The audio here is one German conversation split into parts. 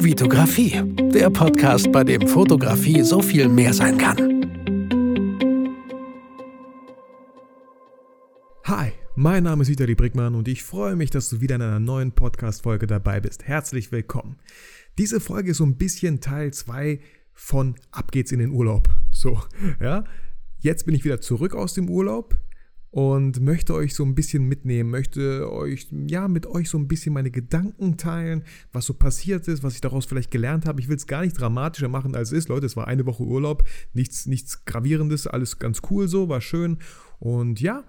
Vitografie, der Podcast, bei dem Fotografie so viel mehr sein kann. Hi, mein Name ist Vitali Brickmann und ich freue mich, dass du wieder in einer neuen Podcast-Folge dabei bist. Herzlich willkommen. Diese Folge ist so ein bisschen Teil 2 von Ab geht's in den Urlaub. So, ja. Jetzt bin ich wieder zurück aus dem Urlaub und möchte euch so ein bisschen mitnehmen, möchte euch, ja, mit euch so ein bisschen meine Gedanken teilen, was so passiert ist, was ich daraus vielleicht gelernt habe. Ich will es gar nicht dramatischer machen, als es ist. Leute, es war eine Woche Urlaub, nichts, nichts Gravierendes, alles ganz cool so, war schön. Und ja,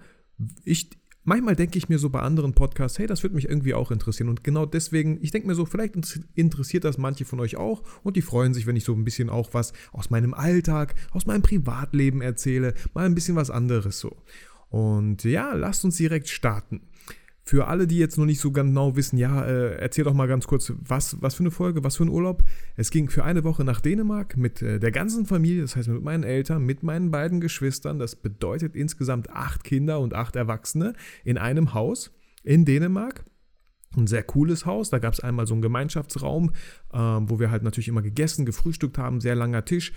ich, manchmal denke ich mir so bei anderen Podcasts, hey, das würde mich irgendwie auch interessieren. Und genau deswegen, ich denke mir so, vielleicht interessiert das manche von euch auch und die freuen sich, wenn ich so ein bisschen auch was aus meinem Alltag, aus meinem Privatleben erzähle, mal ein bisschen was anderes so. Und ja, lasst uns direkt starten. Für alle, die jetzt noch nicht so genau wissen, ja, äh, erzähl doch mal ganz kurz, was, was für eine Folge, was für ein Urlaub. Es ging für eine Woche nach Dänemark mit äh, der ganzen Familie, das heißt mit meinen Eltern, mit meinen beiden Geschwistern. Das bedeutet insgesamt acht Kinder und acht Erwachsene in einem Haus in Dänemark. Ein sehr cooles Haus. Da gab es einmal so einen Gemeinschaftsraum, äh, wo wir halt natürlich immer gegessen, gefrühstückt haben, sehr langer Tisch.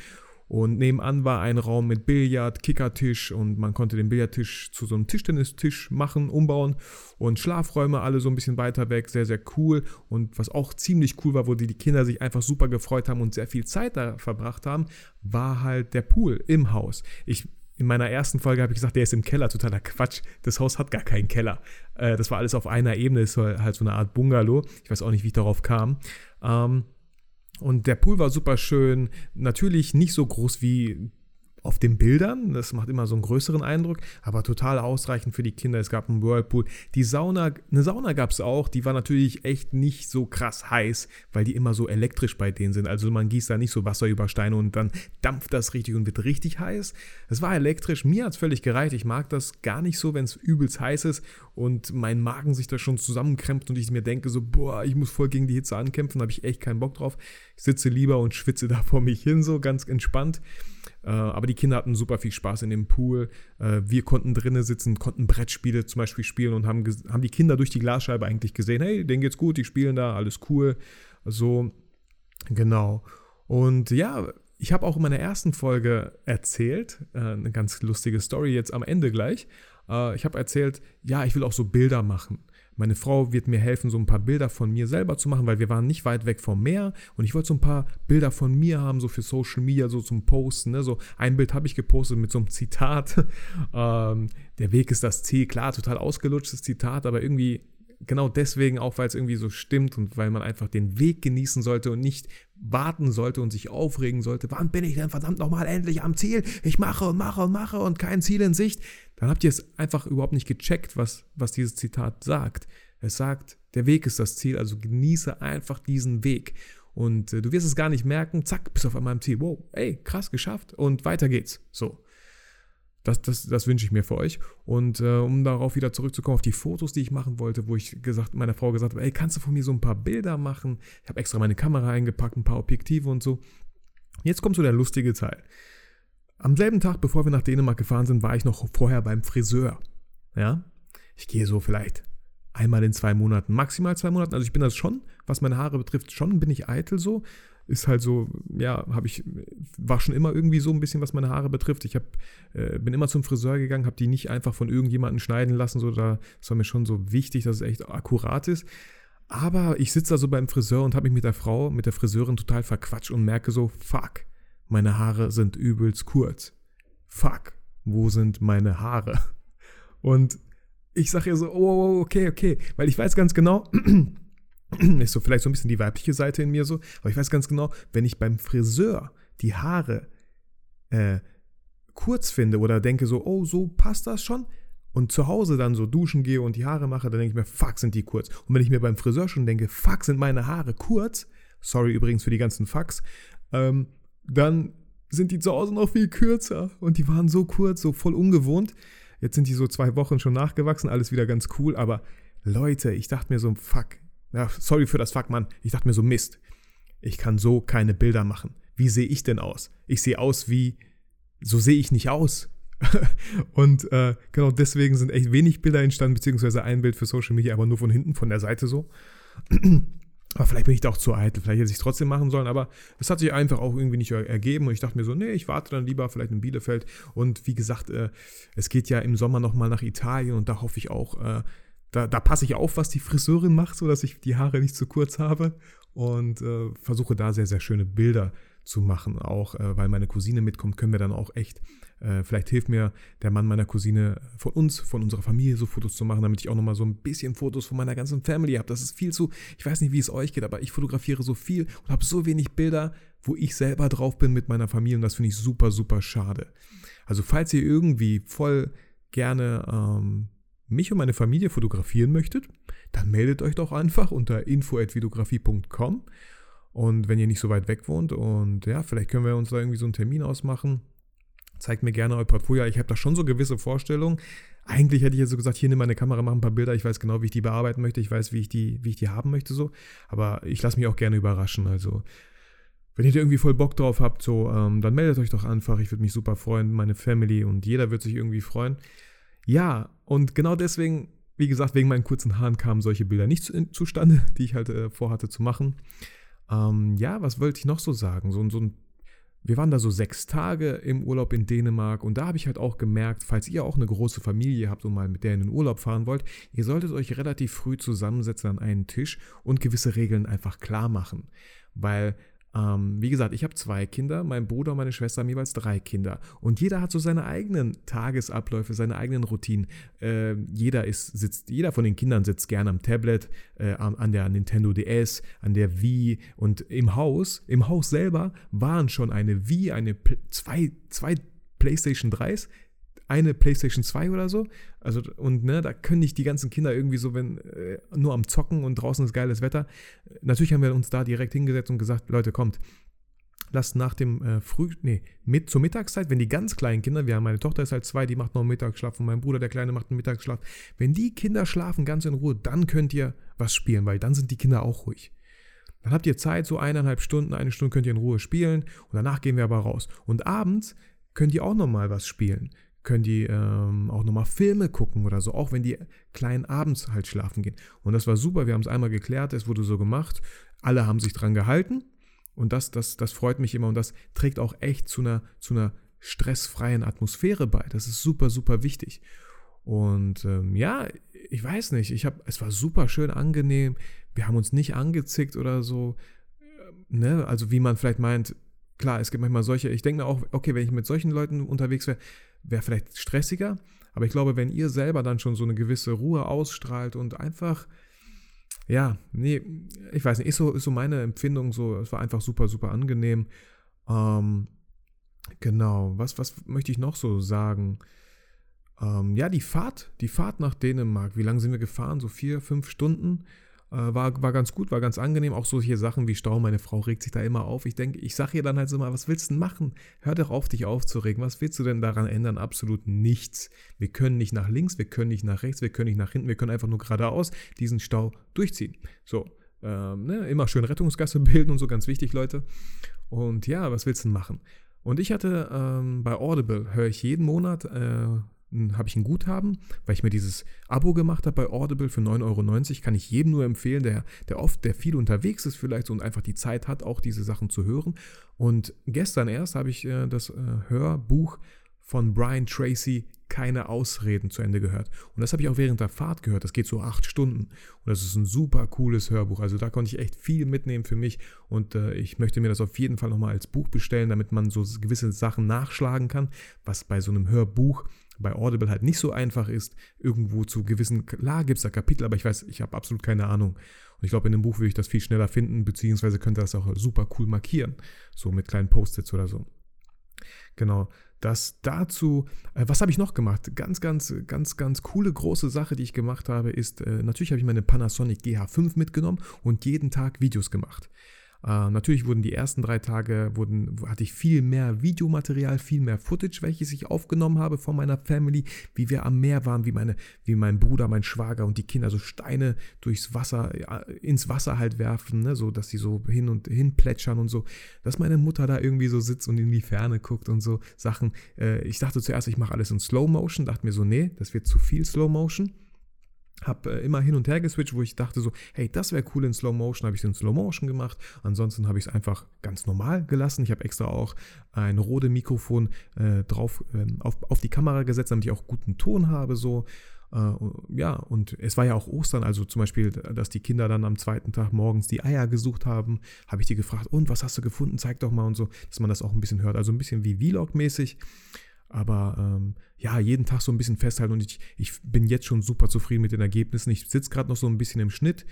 Und nebenan war ein Raum mit Billard, Kickertisch und man konnte den Billardtisch zu so einem Tischtennistisch machen, umbauen und Schlafräume alle so ein bisschen weiter weg, sehr, sehr cool. Und was auch ziemlich cool war, wo die, Kinder sich einfach super gefreut haben und sehr viel Zeit da verbracht haben, war halt der Pool im Haus. Ich in meiner ersten Folge habe ich gesagt, der ist im Keller, totaler Quatsch. Das Haus hat gar keinen Keller. Äh, das war alles auf einer Ebene, das war halt so eine Art Bungalow. Ich weiß auch nicht, wie ich darauf kam. Ähm, und der Pool war super schön. Natürlich nicht so groß wie auf den Bildern. Das macht immer so einen größeren Eindruck, aber total ausreichend für die Kinder. Es gab einen Whirlpool. Die Sauna, eine Sauna gab es auch, die war natürlich echt nicht so krass heiß, weil die immer so elektrisch bei denen sind. Also man gießt da nicht so Wasser über Steine und dann dampft das richtig und wird richtig heiß. Es war elektrisch, mir hat es völlig gereicht. Ich mag das gar nicht so, wenn es übelst heiß ist und mein Magen sich da schon zusammenkrämpft und ich mir denke so, boah, ich muss voll gegen die Hitze ankämpfen, habe ich echt keinen Bock drauf. Ich sitze lieber und schwitze da vor mich hin, so ganz entspannt. Äh, aber die Kinder hatten super viel Spaß in dem Pool. Äh, wir konnten drinnen sitzen, konnten Brettspiele zum Beispiel spielen und haben, haben die Kinder durch die Glasscheibe eigentlich gesehen, hey, denen geht's gut, die spielen da, alles cool. So, genau. Und ja, ich habe auch in meiner ersten Folge erzählt, äh, eine ganz lustige Story jetzt am Ende gleich. ich habe erzählt, ja, ich will auch so Bilder machen. Meine Frau wird mir helfen, so ein paar Bilder von mir selber zu machen, weil wir waren nicht weit weg vom Meer und ich wollte so ein paar Bilder von mir haben, so für Social Media, so zum Posten. Ne? So ein Bild habe ich gepostet mit so einem Zitat. ähm, der Weg ist das Ziel. Klar, total ausgelutschtes Zitat, aber irgendwie genau deswegen auch, weil es irgendwie so stimmt und weil man einfach den Weg genießen sollte und nicht warten sollte und sich aufregen sollte. Wann bin ich denn verdammt nochmal endlich am Ziel? Ich mache und mache und mache und kein Ziel in Sicht. Dann habt ihr es einfach überhaupt nicht gecheckt, was, was dieses Zitat sagt. Es sagt, der Weg ist das Ziel, also genieße einfach diesen Weg. Und äh, du wirst es gar nicht merken, zack, bist auf einmal am Ziel. Wow, ey, krass, geschafft und weiter geht's. So. Das, das, das wünsche ich mir für euch. Und äh, um darauf wieder zurückzukommen, auf die Fotos, die ich machen wollte, wo ich gesagt, meiner Frau gesagt habe, ey, kannst du von mir so ein paar Bilder machen? Ich habe extra meine Kamera eingepackt, ein paar Objektive und so. Jetzt kommt so der lustige Teil. Am selben Tag, bevor wir nach Dänemark gefahren sind, war ich noch vorher beim Friseur. Ja, ich gehe so vielleicht einmal in zwei Monaten, maximal zwei Monaten. Also ich bin das schon, was meine Haare betrifft, schon bin ich eitel so ist halt so, ja, habe ich, war schon immer irgendwie so ein bisschen, was meine Haare betrifft. Ich hab, äh, bin immer zum Friseur gegangen, habe die nicht einfach von irgendjemandem schneiden lassen, so da, das war mir schon so wichtig, dass es echt akkurat ist. Aber ich sitze da so beim Friseur und habe mich mit der Frau, mit der Friseurin total verquatscht und merke so, fuck, meine Haare sind übelst kurz. Fuck, wo sind meine Haare? Und ich sage ihr so, oh, oh, okay, okay, weil ich weiß ganz genau, ist so vielleicht so ein bisschen die weibliche Seite in mir so, aber ich weiß ganz genau, wenn ich beim Friseur die Haare äh, kurz finde oder denke so, oh, so passt das schon und zu Hause dann so duschen gehe und die Haare mache, dann denke ich mir, fuck, sind die kurz. Und wenn ich mir beim Friseur schon denke, fuck, sind meine Haare kurz, sorry übrigens für die ganzen Fucks, ähm, dann sind die zu Hause noch viel kürzer und die waren so kurz, so voll ungewohnt. Jetzt sind die so zwei Wochen schon nachgewachsen, alles wieder ganz cool, aber Leute, ich dachte mir so, fuck, ja, sorry für das Fuck, Mann. Ich dachte mir so, Mist. Ich kann so keine Bilder machen. Wie sehe ich denn aus? Ich sehe aus wie, so sehe ich nicht aus. und äh, genau deswegen sind echt wenig Bilder entstanden, beziehungsweise ein Bild für Social Media, aber nur von hinten, von der Seite so. Aber vielleicht bin ich da auch zu eitel, vielleicht hätte ich es trotzdem machen sollen, aber es hat sich einfach auch irgendwie nicht ergeben und ich dachte mir so, nee, ich warte dann lieber vielleicht in Bielefeld. Und wie gesagt, äh, es geht ja im Sommer nochmal nach Italien und da hoffe ich auch, äh, da, da passe ich auf, was die Friseurin macht, sodass ich die Haare nicht zu kurz habe und äh, versuche da sehr, sehr schöne Bilder zu machen. Auch äh, weil meine Cousine mitkommt, können wir dann auch echt, äh, vielleicht hilft mir der Mann meiner Cousine von uns, von unserer Familie so Fotos zu machen, damit ich auch nochmal so ein bisschen Fotos von meiner ganzen Family habe. Das ist viel zu, ich weiß nicht, wie es euch geht, aber ich fotografiere so viel und habe so wenig Bilder, wo ich selber drauf bin mit meiner Familie und das finde ich super, super schade. Also falls ihr irgendwie voll gerne ähm, mich und meine Familie fotografieren möchtet, dann meldet euch doch einfach unter info.videografie.com und wenn ihr nicht so weit weg wohnt und ja, vielleicht können wir uns da irgendwie so einen Termin ausmachen. Zeigt mir gerne euer Portfolio. Ich habe da schon so gewisse Vorstellungen. Eigentlich hätte ich jetzt so gesagt, hier nimm meine Kamera, mach ein paar Bilder. Ich weiß genau, wie ich die bearbeiten möchte. Ich weiß, wie ich die, wie ich die haben möchte so. Aber ich lasse mich auch gerne überraschen. Also wenn ihr da irgendwie voll Bock drauf habt, so, ähm, dann meldet euch doch einfach. Ich würde mich super freuen. Meine Family und jeder wird sich irgendwie freuen. Ja, und genau deswegen, wie gesagt, wegen meinen kurzen Haaren kamen solche Bilder nicht zu, zustande, die ich halt äh, vorhatte zu machen. Ähm, ja, was wollte ich noch so sagen? So, so ein wir waren da so sechs Tage im Urlaub in Dänemark und da habe ich halt auch gemerkt, falls ihr auch eine große Familie habt und mal mit der in den Urlaub fahren wollt, ihr solltet euch relativ früh zusammensetzen an einen Tisch und gewisse Regeln einfach klar machen. Weil ähm, wie gesagt, ich habe zwei Kinder, mein Bruder und meine Schwester haben jeweils drei Kinder. Und jeder hat so seine eigenen Tagesabläufe, seine eigenen Routinen. Äh, jeder, ist, sitzt, jeder von den Kindern sitzt gerne am Tablet, äh, an der Nintendo DS, an der Wii. Und im Haus, im Haus selber waren schon eine Wii, eine zwei, zwei PlayStation 3s, eine PlayStation 2 oder so. Also, und ne, da können nicht die ganzen Kinder irgendwie so, wenn äh, nur am Zocken und draußen ist geiles Wetter. Natürlich haben wir uns da direkt hingesetzt und gesagt, Leute, kommt, lasst nach dem äh, Früh, nee, mit zur Mittagszeit, wenn die ganz kleinen Kinder, wir haben meine Tochter ist halt zwei, die macht noch einen Mittagsschlaf und mein Bruder, der Kleine, macht einen Mittagsschlaf. Wenn die Kinder schlafen ganz in Ruhe, dann könnt ihr was spielen, weil dann sind die Kinder auch ruhig. Dann habt ihr Zeit, so eineinhalb Stunden, eine Stunde könnt ihr in Ruhe spielen und danach gehen wir aber raus. Und abends könnt ihr auch nochmal was spielen können die ähm, auch nochmal Filme gucken oder so, auch wenn die kleinen abends halt schlafen gehen. Und das war super, wir haben es einmal geklärt, es wurde so gemacht, alle haben sich dran gehalten und das, das, das freut mich immer und das trägt auch echt zu einer, zu einer stressfreien Atmosphäre bei. Das ist super, super wichtig. Und ähm, ja, ich weiß nicht, ich habe, es war super schön angenehm, wir haben uns nicht angezickt oder so, ne? also wie man vielleicht meint, klar, es gibt manchmal solche, ich denke mir auch, okay, wenn ich mit solchen Leuten unterwegs wäre, wäre vielleicht stressiger, aber ich glaube, wenn ihr selber dann schon so eine gewisse Ruhe ausstrahlt und einfach, ja, nee, ich weiß nicht, ist so, ist so meine Empfindung so, es war einfach super, super angenehm. Ähm, genau, was, was möchte ich noch so sagen? Ähm, ja, die Fahrt, die Fahrt nach Dänemark, wie lange sind wir gefahren? So vier, fünf Stunden. Äh, war, war ganz gut, war ganz angenehm. Auch solche Sachen wie Stau. Meine Frau regt sich da immer auf. Ich denke, ich sage ihr dann halt so mal, was willst du denn machen? Hör doch auf, dich aufzuregen. Was willst du denn daran ändern? Absolut nichts. Wir können nicht nach links, wir können nicht nach rechts, wir können nicht nach hinten, wir können einfach nur geradeaus diesen Stau durchziehen. So, ähm, ne? immer schön Rettungsgasse bilden und so, ganz wichtig, Leute. Und ja, was willst du denn machen? Und ich hatte ähm, bei Audible, höre ich jeden Monat äh, habe ich ein Guthaben, weil ich mir dieses Abo gemacht habe bei Audible für 9,90 Euro. Kann ich jedem nur empfehlen, der, der oft, der viel unterwegs ist vielleicht und einfach die Zeit hat, auch diese Sachen zu hören. Und gestern erst habe ich äh, das äh, Hörbuch von Brian Tracy keine Ausreden zu Ende gehört. Und das habe ich auch während der Fahrt gehört. Das geht so acht Stunden. Und das ist ein super cooles Hörbuch. Also da konnte ich echt viel mitnehmen für mich. Und äh, ich möchte mir das auf jeden Fall nochmal als Buch bestellen, damit man so gewisse Sachen nachschlagen kann, was bei so einem Hörbuch bei Audible halt nicht so einfach ist, irgendwo zu gewissen, klar gibt es da Kapitel, aber ich weiß, ich habe absolut keine Ahnung. Und ich glaube, in dem Buch würde ich das viel schneller finden, beziehungsweise könnte das auch super cool markieren, so mit kleinen Post-its oder so. Genau, das dazu. Äh, was habe ich noch gemacht? Ganz, ganz, ganz, ganz coole große Sache, die ich gemacht habe, ist, äh, natürlich habe ich meine Panasonic GH5 mitgenommen und jeden Tag Videos gemacht. Äh, natürlich wurden die ersten drei Tage, wurden, hatte ich viel mehr Videomaterial, viel mehr Footage, welches ich aufgenommen habe von meiner Family, wie wir am Meer waren, wie, meine, wie mein Bruder, mein Schwager und die Kinder so Steine durchs Wasser, ins Wasser halt werfen, ne, so dass sie so hin und hin plätschern und so. Dass meine Mutter da irgendwie so sitzt und in die Ferne guckt und so Sachen. Äh, ich dachte zuerst, ich mache alles in Slow Motion, dachte mir so, nee, das wird zu viel Slow Motion. Habe äh, immer hin und her geswitcht, wo ich dachte so, hey, das wäre cool in Slow Motion, habe ich es in Slow Motion gemacht. Ansonsten habe ich es einfach ganz normal gelassen. Ich habe extra auch ein Rode Mikrofon äh, drauf äh, auf, auf die Kamera gesetzt, damit ich auch guten Ton habe so. Äh, ja, und es war ja auch Ostern, also zum Beispiel, dass die Kinder dann am zweiten Tag morgens die Eier gesucht haben, habe ich die gefragt, und was hast du gefunden, zeig doch mal und so, dass man das auch ein bisschen hört. Also ein bisschen wie Vlog-mäßig. Aber ähm, ja, jeden Tag so ein bisschen festhalten und ich, ich bin jetzt schon super zufrieden mit den Ergebnissen. Ich sitze gerade noch so ein bisschen im Schnitt.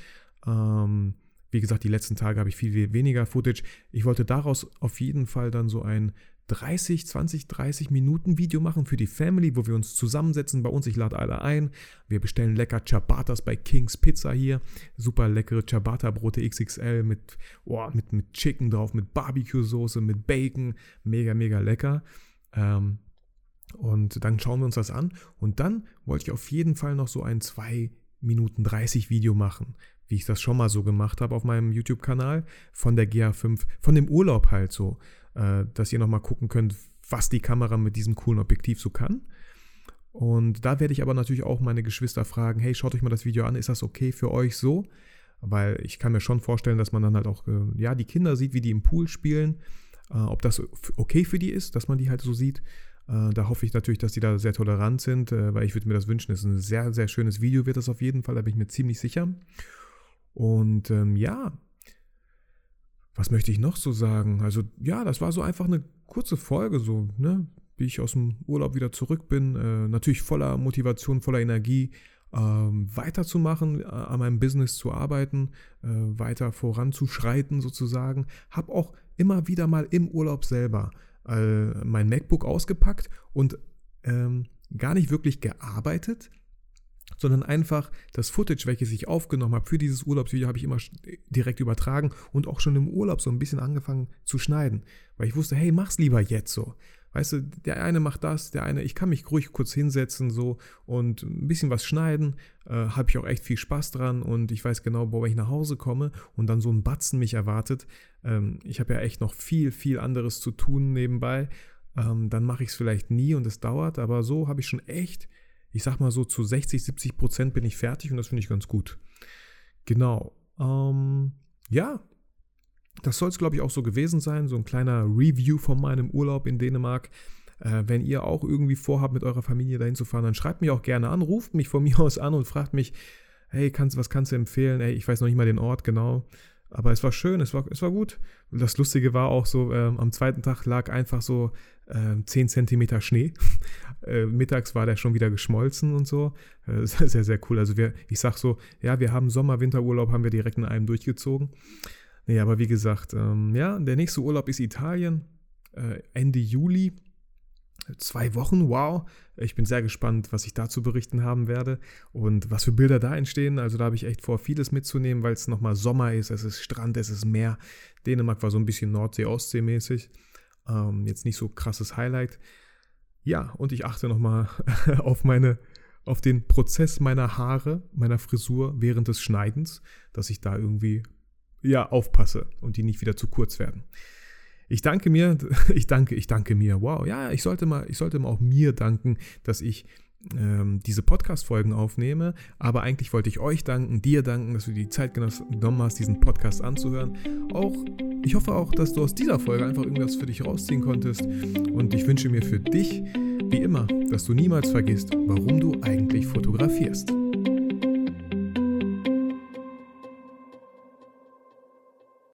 Ähm, wie gesagt, die letzten Tage habe ich viel weniger Footage. Ich wollte daraus auf jeden Fall dann so ein 30, 20, 30 Minuten Video machen für die Family, wo wir uns zusammensetzen bei uns. Ich lade alle ein. Wir bestellen lecker Ciabattas bei King's Pizza hier. Super leckere Ciabatta-Brote XXL mit, oh, mit, mit Chicken drauf, mit Barbecue-Soße, mit Bacon. Mega, mega lecker. Ähm, und dann schauen wir uns das an. Und dann wollte ich auf jeden Fall noch so ein 2 Minuten 30 Video machen, wie ich das schon mal so gemacht habe auf meinem YouTube-Kanal von der GA5, von dem Urlaub halt so, äh, dass ihr nochmal gucken könnt, was die Kamera mit diesem coolen Objektiv so kann. Und da werde ich aber natürlich auch meine Geschwister fragen, hey, schaut euch mal das Video an, ist das okay für euch so? Weil ich kann mir schon vorstellen, dass man dann halt auch, äh, ja, die Kinder sieht, wie die im Pool spielen, äh, ob das okay für die ist, dass man die halt so sieht. Äh, da hoffe ich natürlich, dass die da sehr tolerant sind, äh, weil ich würde mir das wünschen. Es ist ein sehr, sehr schönes Video, wird das auf jeden Fall, da bin ich mir ziemlich sicher. Und ähm, ja, was möchte ich noch so sagen? Also ja, das war so einfach eine kurze Folge, so, ne? Wie ich aus dem Urlaub wieder zurück bin. Äh, natürlich voller Motivation, voller Energie, ähm, weiterzumachen, äh, an meinem Business zu arbeiten, äh, weiter voranzuschreiten sozusagen. Hab auch immer wieder mal im Urlaub selber äh, mein MacBook ausgepackt und ähm, gar nicht wirklich gearbeitet, sondern einfach das Footage, welches ich aufgenommen habe für dieses Urlaubsvideo, habe ich immer direkt übertragen und auch schon im Urlaub so ein bisschen angefangen zu schneiden, weil ich wusste, hey, mach's lieber jetzt so. Weißt du, der eine macht das, der eine, ich kann mich ruhig kurz hinsetzen so und ein bisschen was schneiden, äh, habe ich auch echt viel Spaß dran und ich weiß genau, wo ich nach Hause komme und dann so ein Batzen mich erwartet. Ähm, ich habe ja echt noch viel, viel anderes zu tun nebenbei. Ähm, dann mache ich es vielleicht nie und es dauert, aber so habe ich schon echt, ich sag mal so zu 60, 70 Prozent bin ich fertig und das finde ich ganz gut. Genau. Ähm, ja, das soll es, glaube ich, auch so gewesen sein. So ein kleiner Review von meinem Urlaub in Dänemark. Äh, wenn ihr auch irgendwie vorhabt, mit eurer Familie dahin zu fahren, dann schreibt mich auch gerne an, ruft mich von mir aus an und fragt mich, hey, kannst, was kannst du empfehlen? Hey, ich weiß noch nicht mal den Ort genau. Aber es war schön, es war, es war gut. Das Lustige war auch so, ähm, am zweiten Tag lag einfach so äh, 10 Zentimeter Schnee. äh, mittags war der schon wieder geschmolzen und so. Äh, sehr, sehr cool. Also wir, ich sag so, ja, wir haben Sommer, Winterurlaub, haben wir direkt in einem durchgezogen. Nee, aber wie gesagt, ähm, ja, der nächste Urlaub ist Italien, äh, Ende Juli. Zwei Wochen, wow. Ich bin sehr gespannt, was ich da zu berichten haben werde und was für Bilder da entstehen. Also da habe ich echt vor, vieles mitzunehmen, weil es nochmal Sommer ist, es ist Strand, es ist Meer. Dänemark war so ein bisschen Nordsee-Ostsee-mäßig. Ähm, jetzt nicht so krasses Highlight. Ja, und ich achte nochmal auf meine, auf den Prozess meiner Haare, meiner Frisur während des Schneidens, dass ich da irgendwie ja, aufpasse und die nicht wieder zu kurz werden. Ich danke mir, ich danke, ich danke mir. Wow, ja, ich sollte mal, ich sollte mal auch mir danken, dass ich ähm, diese Podcast-Folgen aufnehme. Aber eigentlich wollte ich euch danken, dir danken, dass du die Zeit genommen hast, diesen Podcast anzuhören. Auch, ich hoffe auch, dass du aus dieser Folge einfach irgendwas für dich rausziehen konntest. Und ich wünsche mir für dich, wie immer, dass du niemals vergisst, warum du eigentlich fotografierst.